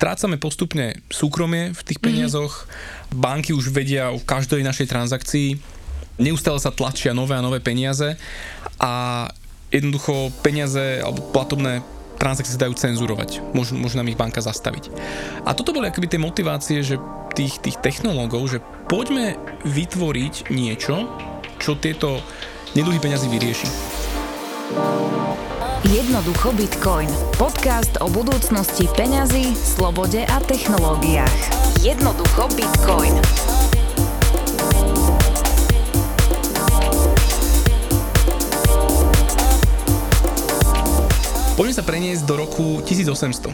Trácame postupne súkromie v tých peniazoch, mm-hmm. banky už vedia o každej našej transakcii, neustále sa tlačia nové a nové peniaze a jednoducho peniaze alebo platobné transakcie sa dajú cenzurovať. Môžu, môžu nám ich banka zastaviť. A toto boli akoby tie motivácie, že tých, tých technológov, že poďme vytvoriť niečo, čo tieto neduhy peniazy vyrieši. Jednoducho Bitcoin. Podcast o budúcnosti peňazí, slobode a technológiách. Jednoducho Bitcoin. Poďme sa preniesť do roku 1800.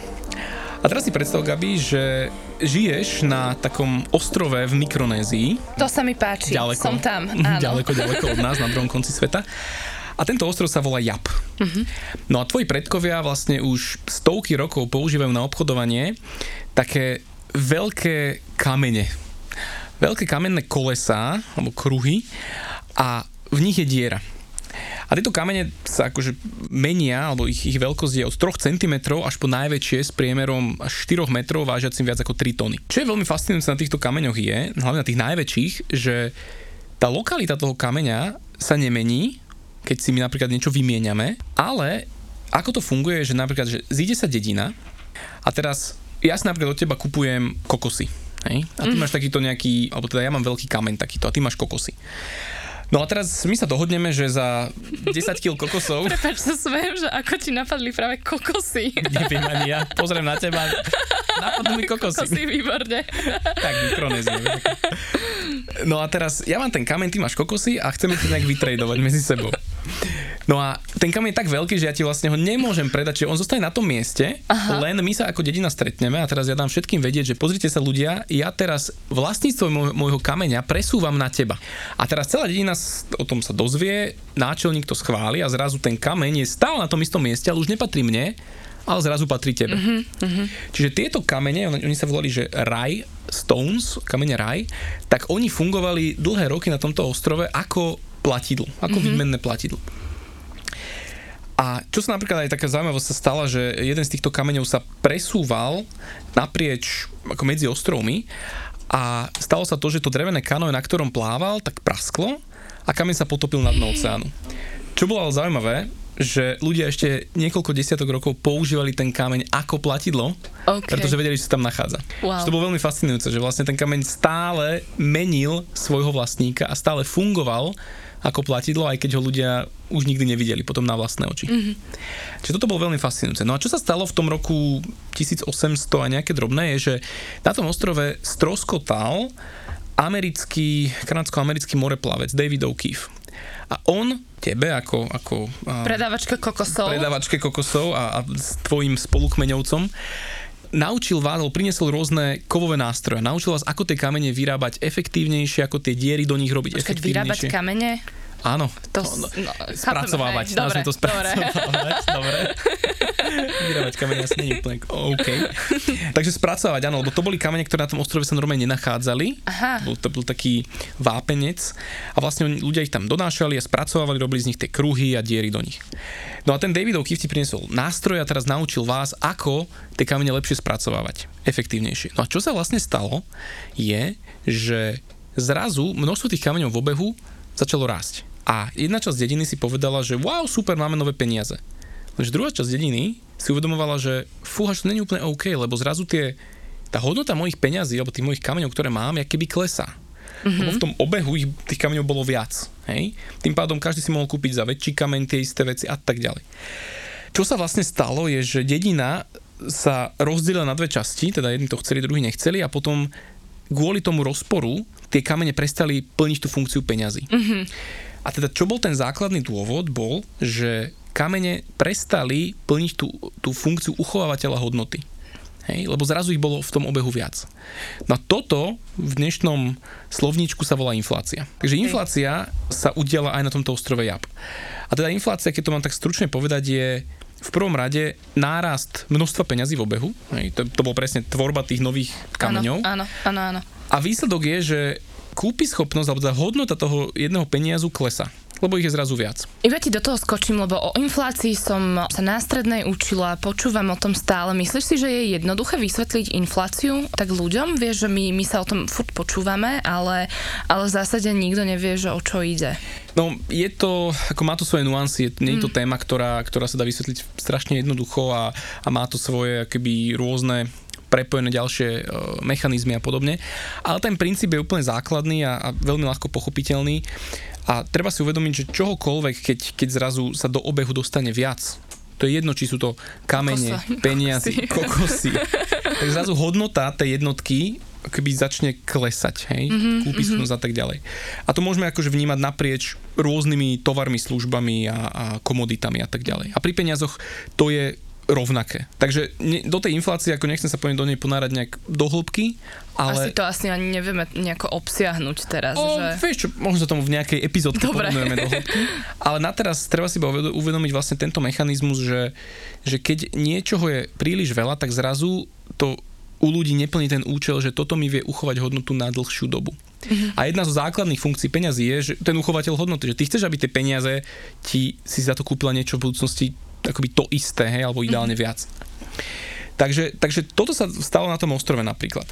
A teraz si predstav, Gabi, že žiješ na takom ostrove v Mikronézii. To sa mi páči, ďaleko, som tam. Áno. Ďaleko, ďaleko od nás, na druhom konci sveta. A tento ostrov sa volá Jap. Uh-huh. No a tvoji predkovia vlastne už stovky rokov používajú na obchodovanie také veľké kamene. Veľké kamenné kolesá, alebo kruhy a v nich je diera. A tieto kamene sa akože menia, alebo ich, ich veľkosť je od 3 cm až po najväčšie s priemerom až 4 metrov, vážiacim viac ako 3 tony. Čo je veľmi fascinujúce na týchto kameňoch je, hlavne na tých najväčších, že tá lokalita toho kameňa sa nemení, keď si my napríklad niečo vymieňame, ale ako to funguje, že napríklad, že zíde sa dedina a teraz ja si napríklad od teba kupujem kokosy. Hej? A ty mm. máš takýto nejaký, alebo teda ja mám veľký kameň takýto a ty máš kokosy. No a teraz my sa dohodneme, že za 10 kg kokosov... Prepač sa smejem, že ako ti napadli práve kokosy. Neviem ani ja. Pozriem na teba. Napadli mi kokosy. Kokosy, výborne. tak, mikronézie. No a teraz, ja mám ten kameň, ty máš kokosy a chceme to nejak vytredovať medzi sebou. No a ten kameň je tak veľký, že ja ti vlastne ho nemôžem predať, že on zostane na tom mieste, Aha. len my sa ako dedina stretneme a teraz ja dám všetkým vedieť, že pozrite sa ľudia, ja teraz vlastníctvo môjho kameňa presúvam na teba. A teraz celá dedina o tom sa dozvie, náčelník to schváli a zrazu ten kameň je stále na tom istom mieste, ale už nepatrí mne, ale zrazu patrí tebe. Uh-huh, uh-huh. Čiže tieto kamene, oni, oni sa volali, že Raj Stones, kamene Raj, tak oni fungovali dlhé roky na tomto ostrove ako platidlo, ako uh-huh. výmenné platidlo. A čo sa napríklad aj taká zaujímavosť sa stala, že jeden z týchto kameňov sa presúval naprieč ako medzi ostrovmi a stalo sa to, že to drevené kanoe, na ktorom plával, tak prasklo a kameň sa potopil na dno oceánu. Čo bolo ale zaujímavé, že ľudia ešte niekoľko desiatok rokov používali ten kameň ako platidlo, okay. pretože vedeli, že sa tam nachádza. Wow. To bolo veľmi fascinujúce, že vlastne ten kameň stále menil svojho vlastníka a stále fungoval ako platidlo, aj keď ho ľudia už nikdy nevideli potom na vlastné oči. Mm-hmm. Čiže toto bolo veľmi fascinujúce. No a čo sa stalo v tom roku 1800 a nejaké drobné je, že na tom ostrove stroskotal americký, kanadsko-americký moreplavec David O'Keefe. A on tebe ako... ako predávačke kokosov. Predávačke kokosov a, a s tvojim spolukmeňovcom naučil vás, alebo priniesol rôzne kovové nástroje. Naučil vás, ako tie kamene vyrábať efektívnejšie, ako tie diery do nich robiť Počkať, efektívnejšie. vyrábať kamene? Áno. To, no, no, spracovávať. Dobre, to spracovávať. Dobre. Vyrábať kamene asi nie úplne OK. Takže spracovávať, áno, lebo to boli kamene, ktoré na tom ostrove sa normálne nenachádzali. Aha. Bol, to bol taký vápenec a vlastne ľudia ich tam donášali a spracovávali, robili z nich tie kruhy a diery do nich. No a ten Davidov Kif ti priniesol nástroj a teraz naučil vás, ako tie kamene lepšie spracovávať, efektívnejšie. No a čo sa vlastne stalo, je, že zrazu množstvo tých kameňov v obehu začalo rásť. A jedna časť dediny si povedala, že wow, super, máme nové peniaze. Lenže druhá časť dediny si uvedomovala, že fúha, to není úplne OK, lebo zrazu tie, tá hodnota mojich peňazí, alebo tých mojich kameňov, ktoré mám, je keby klesá. Mm-hmm. Lebo v tom obehu ich, tých kameňov bolo viac. Hej? Tým pádom každý si mohol kúpiť za väčší kameň tie isté veci a tak ďalej. Čo sa vlastne stalo je, že dedina sa rozdelila na dve časti, teda jedni to chceli, druhý nechceli a potom kvôli tomu rozporu tie kamene prestali plniť tú funkciu peňazí. Mm-hmm. A teda čo bol ten základný dôvod, bol, že kamene prestali plniť tú, tú funkciu uchovávateľa hodnoty. Hej? Lebo zrazu ich bolo v tom obehu viac. No toto v dnešnom slovníčku sa volá inflácia. Takže inflácia sa udiala aj na tomto ostrove Jab. A teda inflácia, keď to mám tak stručne povedať, je v prvom rade nárast množstva peňazí v obehu. Hej, to, to bol presne tvorba tých nových kameňov. Áno, áno, áno. A výsledok je, že kúpi schopnosť alebo tá hodnota toho jedného peniazu klesa. lebo ich je zrazu viac. Iba ti do toho skočím, lebo o inflácii som sa na strednej učila, počúvam o tom stále. Myslíš si, že je jednoduché vysvetliť infláciu tak ľuďom? Vieš, že my, my sa o tom furt počúvame, ale, ale v zásade nikto nevie, že o čo ide. No, je to, ako má to svoje nuancy, nie je to mm. téma, ktorá, ktorá sa dá vysvetliť strašne jednoducho a, a má to svoje akoby rôzne prepojené ďalšie e, mechanizmy a podobne. Ale ten princíp je úplne základný a, a veľmi ľahko pochopiteľný. A treba si uvedomiť, že čohokoľvek, keď, keď zrazu sa do obehu dostane viac, to je jedno, či sú to kamene, Kokosa. peniazy, kokosy, tak zrazu hodnota tej jednotky keby začne klesať, hej, mm-hmm, kúpy mm-hmm. a tak ďalej. A to môžeme akože vnímať naprieč rôznymi tovarmi, službami a, a komoditami a tak ďalej. A pri peniazoch to je rovnaké. Takže ne, do tej inflácie, ako nechcem sa poviem do nej ponárať nejak do hĺbky, ale... Asi to asi ani nevieme nejako obsiahnuť teraz. O, že... Vieš čo, možno sa tomu v nejakej epizódke povenujeme do hĺbky. Ale na teraz treba si uvedomiť vlastne tento mechanizmus, že, že keď niečoho je príliš veľa, tak zrazu to u ľudí neplní ten účel, že toto mi vie uchovať hodnotu na dlhšiu dobu. Mm-hmm. A jedna zo základných funkcií peňazí je, že ten uchovateľ hodnoty, že ty chceš, aby tie peniaze ti si za to kúpila niečo v budúcnosti akoby to isté, hej, alebo ideálne mm-hmm. viac. Takže, takže toto sa stalo na tom ostrove napríklad.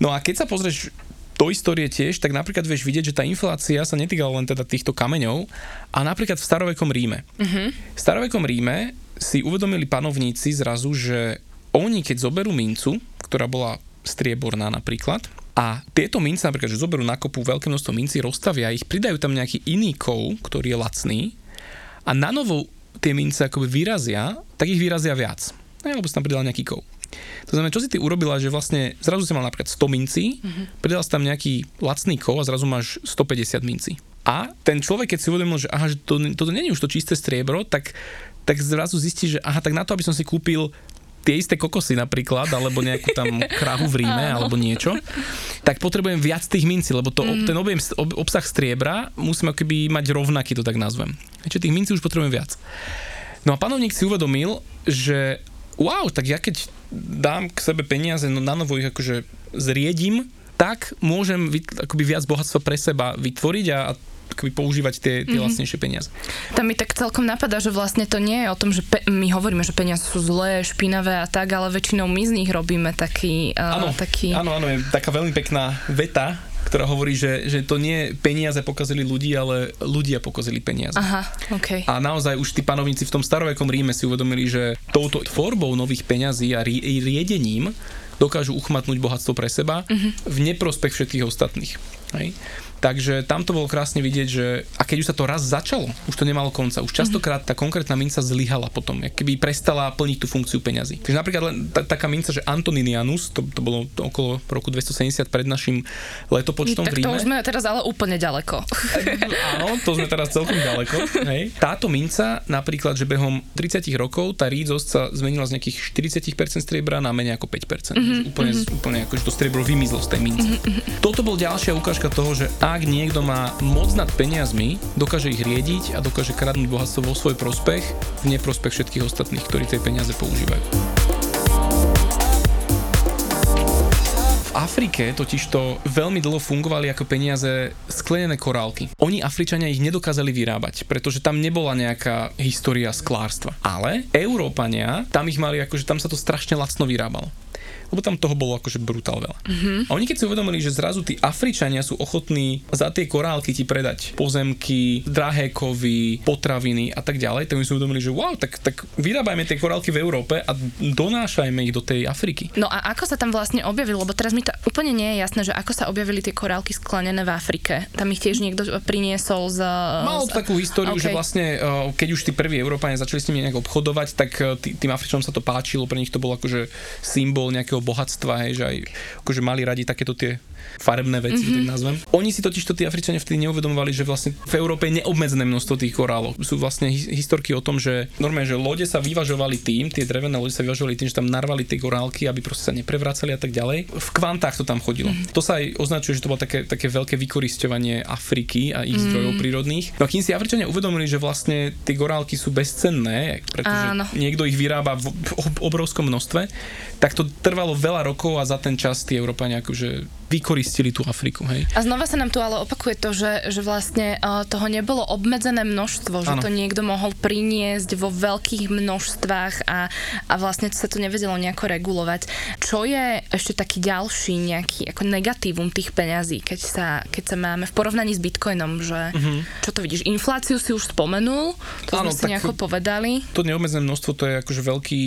No a keď sa pozrieš do histórie tiež, tak napríklad vieš vidieť, že tá inflácia sa netýkala len teda týchto kameňov a napríklad v starovekom Ríme. Mm-hmm. V starovekom Ríme si uvedomili panovníci zrazu, že oni keď zoberú mincu, ktorá bola strieborná napríklad, a tieto mince napríklad, že zoberú na kopu veľké množstvo minci, rozstavia ich, pridajú tam nejaký iný kov, ktorý je lacný a na novo tie mince akoby vyrazia, tak ich vyrazia viac. No, alebo si tam pridal nejaký kov. To znamená, čo si ty urobila, že vlastne zrazu si mal napríklad 100 mincí, mm-hmm. pridal si tam nejaký lacný kov a zrazu máš 150 mincí. A ten človek, keď si uvedomil, že aha, že to, toto nie je už to čisté striebro, tak, tak zrazu zistí, že aha, tak na to, aby som si kúpil tie isté kokosy napríklad, alebo nejakú tam krahu v Ríme, alebo niečo, tak potrebujem viac tých mincí, lebo to, mm. ten objem, ob, obsah striebra musím keby mať rovnaký, to tak nazvem. Čiže tých mincí už potrebujem viac. No a panovník si uvedomil, že wow, tak ja keď dám k sebe peniaze, no na novo ich akože zriedím, tak môžem akoby viac bohatstva pre seba vytvoriť a, a akoby používať tie, tie mm-hmm. vlastnejšie peniaze. Tam mi tak celkom napadá, že vlastne to nie je o tom, že pe- my hovoríme, že peniaze sú zlé, špinavé a tak, ale väčšinou my z nich robíme taký... Uh, áno, taký... áno, áno, je taká veľmi pekná veta, ktorá hovorí, že, že to nie peniaze pokazili ľudí, ale ľudia pokazili peniaze. Aha, okay. A naozaj už tí panovníci v tom starovekom Ríme si uvedomili, že touto tvorbou nových peňazí a riedením dokážu uchmatnúť bohatstvo pre seba uh-huh. v neprospech všetkých ostatných. Hej? Takže tam to bolo krásne vidieť, že a keď už sa to raz začalo, už to nemalo konca. Už častokrát tá konkrétna minca zlyhala potom, keby prestala plniť tú funkciu peňazí. Takže napríklad len tá, taká minca, že Antoninianus, to, to bolo to okolo roku 270 pred našim letopočtom tak v Ríme. to už sme teraz ale úplne ďaleko. Áno, to sme teraz celkom ďaleko. Hej. Táto minca napríklad, že behom 30 rokov tá rídzosť sa zmenila z nejakých 40% striebra na menej ako 5%. Mm-hmm. Úplne, mm-hmm. úplne ako, že to striebro vymizlo z tej mince. Mm-hmm. Toto bol ďalšia ukážka toho, že ak niekto má moc nad peniazmi, dokáže ich riediť a dokáže kradnúť bohatstvo vo svoj prospech, v neprospech všetkých ostatných, ktorí tie peniaze používajú. V Afrike totiž to veľmi dlho fungovali ako peniaze sklenené korálky. Oni Afričania ich nedokázali vyrábať, pretože tam nebola nejaká história sklárstva. Ale Európania, tam ich mali akože tam sa to strašne lacno vyrábalo lebo tam toho bolo akože brutál veľa. Mm-hmm. A oni keď si uvedomili, že zrazu tí Afričania sú ochotní za tie korálky ti predať pozemky, drahé kovy, potraviny a tak ďalej, tak my si uvedomili, že wow, tak, tak vyrábajme tie korálky v Európe a donášajme ich do tej Afriky. No a ako sa tam vlastne objavilo, lebo teraz mi to úplne nie je jasné, že ako sa objavili tie korálky sklenené v Afrike. Tam ich tiež niekto priniesol z... Mal z... takú históriu, okay. že vlastne eh, keď už tí prví Európania začali s nimi nejak obchodovať, tak eh, tým Afričanom sa to páčilo, pre nich to bol akože symbol nejakého nejakého bohatstva, hej, že aj akože mali radi takéto tie farebné veci, mm-hmm. tak nazvem. Oni si totiž to tí Afričania vtedy neuvedomovali, že vlastne v Európe je neobmedzené množstvo tých korálov. Sú vlastne historky o tom, že normálne, že lode sa vyvažovali tým, tie drevené lode sa vyvažovali tým, že tam narvali tie korálky, aby proste sa neprevracali a tak ďalej. V kvantách to tam chodilo. Mm-hmm. To sa aj označuje, že to bolo také, také veľké vykoristovanie Afriky a ich mm-hmm. zdrojov prírodných. No a kým si Afričania uvedomili, že vlastne tie korálky sú bezcenné, pretože Áno. niekto ich vyrába v obrovskom množstve, tak to trvalo veľa rokov a za ten čas tí Európania akože vykoristili tú Afriku. Hej. A znova sa nám tu ale opakuje to, že, že vlastne uh, toho nebolo obmedzené množstvo, že ano. to niekto mohol priniesť vo veľkých množstvách a, a vlastne sa to nevedelo nejako regulovať. Čo je ešte taký ďalší nejaký ako negatívum tých peňazí, keď sa, keď sa máme v porovnaní s bitcoinom, že uh-huh. čo to vidíš, infláciu si už spomenul, to ano, sme si nejako povedali. To neobmedzené množstvo to je akože veľký,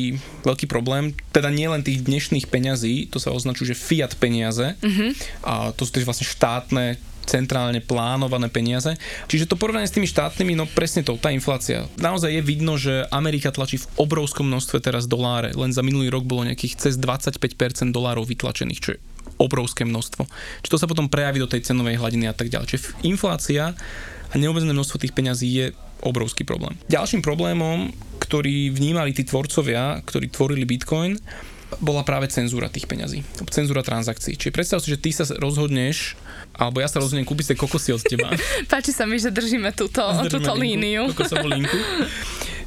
veľký problém, teda nie len tých dnešných peňazí, to sa označuje, že fiat peniaze uh-huh. A to sú tiež vlastne štátne centrálne plánované peniaze. Čiže to porovnanie s tými štátnymi, no presne to, tá inflácia. Naozaj je vidno, že Amerika tlačí v obrovskom množstve teraz doláre. Len za minulý rok bolo nejakých cez 25% dolárov vytlačených, čo je obrovské množstvo. Čiže to sa potom prejaví do tej cenovej hladiny a tak ďalej. Čiže inflácia a neobmedzené množstvo tých peňazí je obrovský problém. Ďalším problémom, ktorý vnímali tí tvorcovia, ktorí tvorili Bitcoin, bola práve cenzúra tých peňazí, cenzúra transakcií. Čiže predstav si, že ty sa rozhodneš, alebo ja sa rozhodnem kúpiť tie kokosy od teba. Páči sa mi, že držíme túto, držíme túto linku, líniu. Kokosovú linku.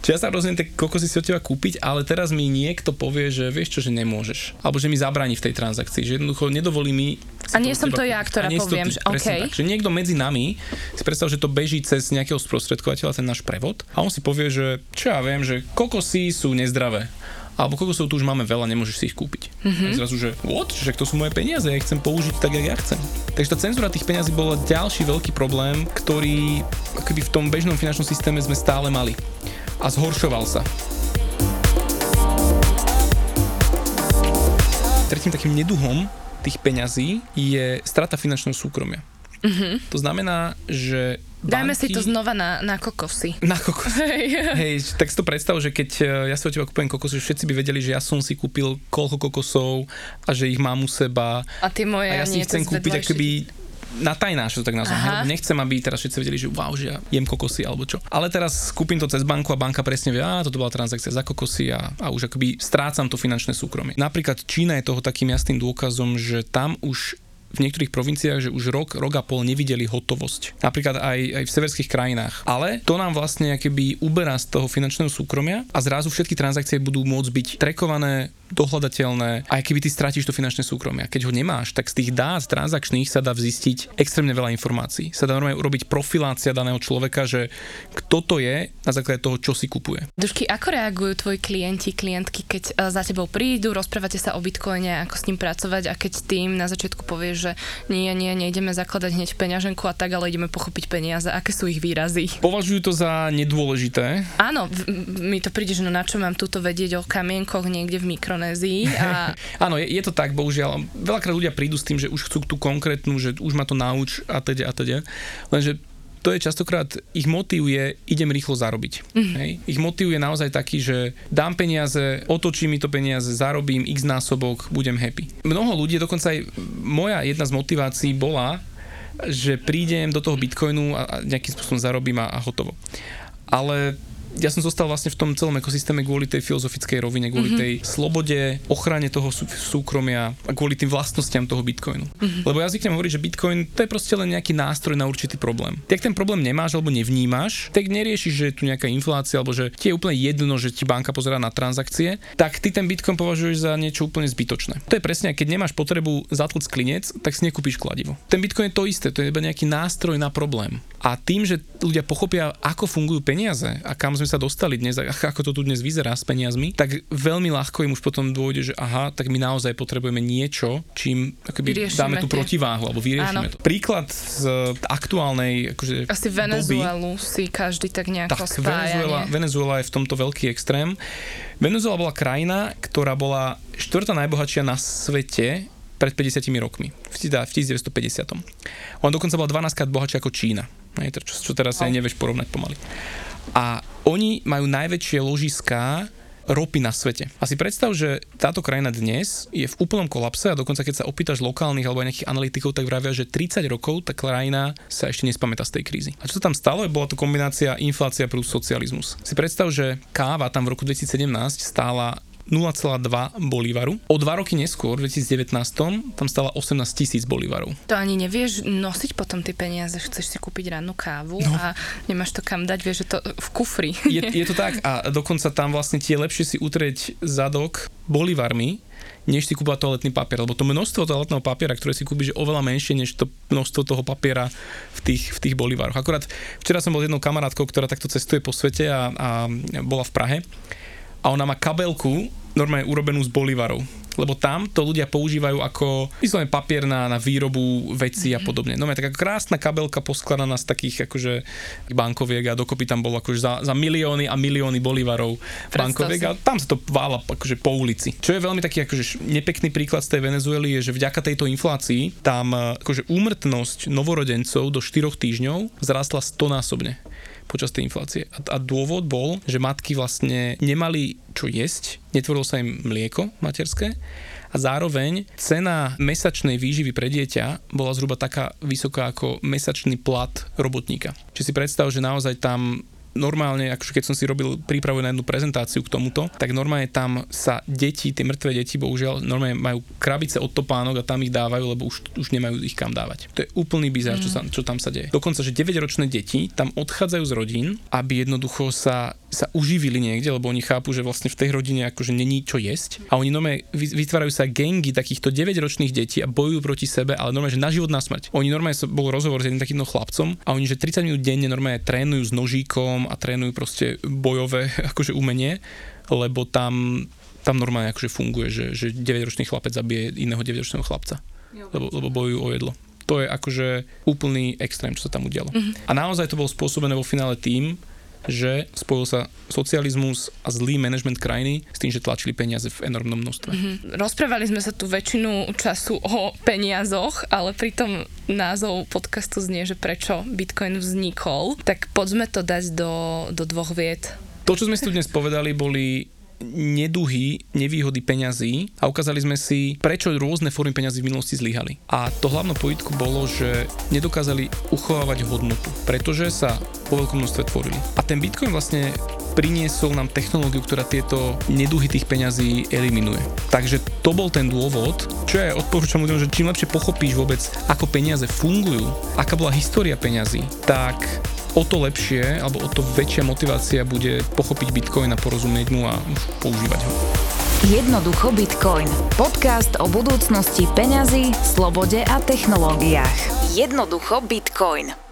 Čiže ja sa rozhodnem tie kokosy si od teba kúpiť, ale teraz mi niekto povie, že vieš čo, že nemôžeš. Alebo že mi zabráni v tej transakcii, že jednoducho nedovolí mi a nie som to ja, ktorá poviem, ty, že okay. tak, že niekto medzi nami si predstav, že to beží cez nejakého sprostredkovateľa, ten náš prevod, a on si povie, že čo ja viem, že kokosy sú nezdravé alebo kokosov tu už máme veľa, nemôžeš si ich kúpiť. Mm-hmm. A zrazu, že what? Že to sú moje peniaze, ja ich chcem použiť tak, jak ja chcem. Takže tá cenzúra tých peniazí bola ďalší veľký problém, ktorý akoby v tom bežnom finančnom systéme sme stále mali. A zhoršoval sa. Tretím takým neduhom tých peňazí je strata finančného súkromia. Mm-hmm. To znamená, že Dajme si to znova na, na kokosy. Na kokosy. Hej. Hej, tak si to predstav, že keď e, ja si od teba kúpujem kokosy, všetci by vedeli, že ja som si kúpil koľko kokosov a že ich mám u seba. A ty moje A ja si ich chcem kúpiť akoby na tajnáš, to tak nazvem. Nechcem, aby teraz všetci vedeli, že wow, že ja jem kokosy alebo čo. Ale teraz kúpim to cez banku a banka presne vie, a toto bola transakcia za kokosy a, a už akoby strácam to finančné súkromie. Napríklad Čína je toho takým jasným dôkazom, že tam už v niektorých provinciách, že už rok, rok a pol nevideli hotovosť. Napríklad aj, aj v severských krajinách. Ale to nám vlastne keby uberá z toho finančného súkromia a zrazu všetky transakcie budú môcť byť trekované, dohľadateľné, aj keby ty stratíš to finančné súkromie. Keď ho nemáš, tak z tých dát transakčných sa dá zistiť extrémne veľa informácií. Sa dá normálne urobiť profilácia daného človeka, že kto to je na základe toho, čo si kupuje. Dušky, ako reagujú tvoji klienti, klientky, keď e, za tebou prídu, rozprávate sa o bitcoine, ako s ním pracovať a keď tým na začiatku povieš, že nie, nie, nejdeme zakladať hneď peňaženku a tak, ale ideme pochopiť peniaze. Aké sú ich výrazy? Považujú to za nedôležité. Áno, mi to príde, že no na čo mám túto vedieť o kamienkoch niekde v Mikronézii. A... Áno, je, je, to tak, bohužiaľ. Veľakrát ľudia prídu s tým, že už chcú tú konkrétnu, že už ma to nauč a teda a teda. Lenže to je častokrát, ich motív je, idem rýchlo zarobiť. Mm. Hej? Ich motív je naozaj taký, že dám peniaze, otočím mi to peniaze, zarobím x násobok, budem happy. Mnoho ľudí, dokonca aj moja jedna z motivácií bola, že prídem do toho bitcoinu a nejakým spôsobom zarobím a, a hotovo. Ale ja som zostal vlastne v tom celom ekosystéme kvôli tej filozofickej rovine, kvôli mm-hmm. tej slobode, ochrane toho sú, súkromia a kvôli tým vlastnostiam toho bitcoinu. Mm-hmm. Lebo ja zvyknem hovoriť, že bitcoin to je proste len nejaký nástroj na určitý problém. Ty, ak ten problém nemáš alebo nevnímaš, tak neriešiš, že je tu nejaká inflácia alebo že ti je úplne jedno, že ti banka pozera na transakcie, tak ty ten bitcoin považuješ za niečo úplne zbytočné. To je presne, keď nemáš potrebu zatlc klinec, tak si nekúpiš kladivo. Ten bitcoin je to isté, to je iba nejaký nástroj na problém. A tým, že ľudia pochopia, ako fungujú peniaze a kam sme sa dostali dnes, ako to tu dnes vyzerá s peniazmi, tak veľmi ľahko im už potom dôjde, že aha, tak my naozaj potrebujeme niečo, čím akoby dáme tú protiváhu alebo vyriešime Áno. to. Príklad z aktuálnej akože, Asi Venezuelu doby, si každý tak nejako tak, spája, Venezuela, Venezuela je v tomto veľký extrém. Venezuela bola krajina, ktorá bola štvrtá najbohatšia na svete pred 50 rokmi, v 1950. Ona dokonca bola 12 krát bohatšia ako Čína. Čo, čo teraz aj nevieš porovnať pomaly. A oni majú najväčšie ložiská ropy na svete. A si predstav, že táto krajina dnes je v úplnom kolapse a dokonca keď sa opýtaš lokálnych alebo nejakých analytikov, tak vravia, že 30 rokov tá krajina sa ešte nespamätá z tej krízy. A čo sa tam stalo? Bola to kombinácia inflácia plus socializmus. Si predstav, že káva tam v roku 2017 stála 0,2 bolívaru. O dva roky neskôr, v 2019, tam stala 18 tisíc bolívarov. To ani nevieš nosiť potom tie peniaze, chceš si kúpiť rannú kávu no. a nemáš to kam dať, vieš, že to v kufri. Je, je to tak a dokonca tam vlastne tie lepšie si utrieť zadok bolívarmi, než si kúpať toaletný papier, lebo to množstvo toaletného papiera, ktoré si kúpiš, je oveľa menšie než to množstvo toho papiera v tých, v tých bolívaroch. Akurát včera som bol s jednou kamarátkou, ktorá takto cestuje po svete a, a bola v Prahe a ona má kabelku normálne urobenú z bolívarov lebo tam to ľudia používajú ako vyslovene papier na, na výrobu veci a mhm. podobne. No taká krásna kabelka poskladaná z takých akože bankoviek a dokopy tam bolo akože za, za milióny a milióny bolívarov bankoviek a tam sa to vála akože po ulici. Čo je veľmi taký akože nepekný príklad z tej Venezuely je, že vďaka tejto inflácii tam akože úmrtnosť novorodencov do 4 týždňov zrastla stonásobne počas tej inflácie. A, a dôvod bol, že matky vlastne nemali čo jesť, netvorilo sa im mlieko materské a zároveň cena mesačnej výživy pre dieťa bola zhruba taká vysoká ako mesačný plat robotníka. Čiže si predstav, že naozaj tam normálne, akože keď som si robil prípravu na jednu prezentáciu k tomuto, tak normálne tam sa deti, tie mŕtve deti, bohužiaľ, normálne majú krabice od topánok a tam ich dávajú, lebo už, už nemajú ich kam dávať. To je úplný bizar, mm. čo, sa, čo tam sa deje. Dokonca, že 9-ročné deti tam odchádzajú z rodín, aby jednoducho sa, sa uživili niekde, lebo oni chápu, že vlastne v tej rodine akože není čo jesť. A oni normálne vytvárajú sa gengy takýchto 9-ročných detí a bojujú proti sebe, ale normálne, že na život, na smrť. Oni normálne, bol rozhovor s jedným takýmto chlapcom a oni, že 30 minút denne normálne trénujú s nožíkom a trénujú proste bojové akože umenie, lebo tam, tam normálne akože funguje, že, že 9-ročný chlapec zabije iného 9-ročného chlapca, lebo, lebo bojujú o jedlo. To je akože úplný extrém, čo sa tam udialo. Mm-hmm. A naozaj to bolo spôsobené vo finále tým, že spojil sa socializmus a zlý manažment krajiny s tým, že tlačili peniaze v enormnom množstve. Mm-hmm. Rozprávali sme sa tu väčšinu času o peniazoch, ale pritom názov podcastu znie, že prečo Bitcoin vznikol. Tak poďme to dať do, do dvoch vied. To, čo sme si tu dnes povedali, boli neduhy, nevýhody peňazí a ukázali sme si, prečo rôzne formy peňazí v minulosti zlyhali. A to hlavné pojitko bolo, že nedokázali uchovávať hodnotu, pretože sa po veľkom množstve tvorili. A ten Bitcoin vlastne priniesol nám technológiu, ktorá tieto neduhy tých peňazí eliminuje. Takže to bol ten dôvod, čo ja odporúčam ľuďom, že čím lepšie pochopíš vôbec, ako peniaze fungujú, aká bola história peňazí, tak o to lepšie alebo o to väčšia motivácia bude pochopiť Bitcoin a porozumieť mu a používať ho. Jednoducho Bitcoin. Podcast o budúcnosti peňazí, slobode a technológiách. Jednoducho Bitcoin.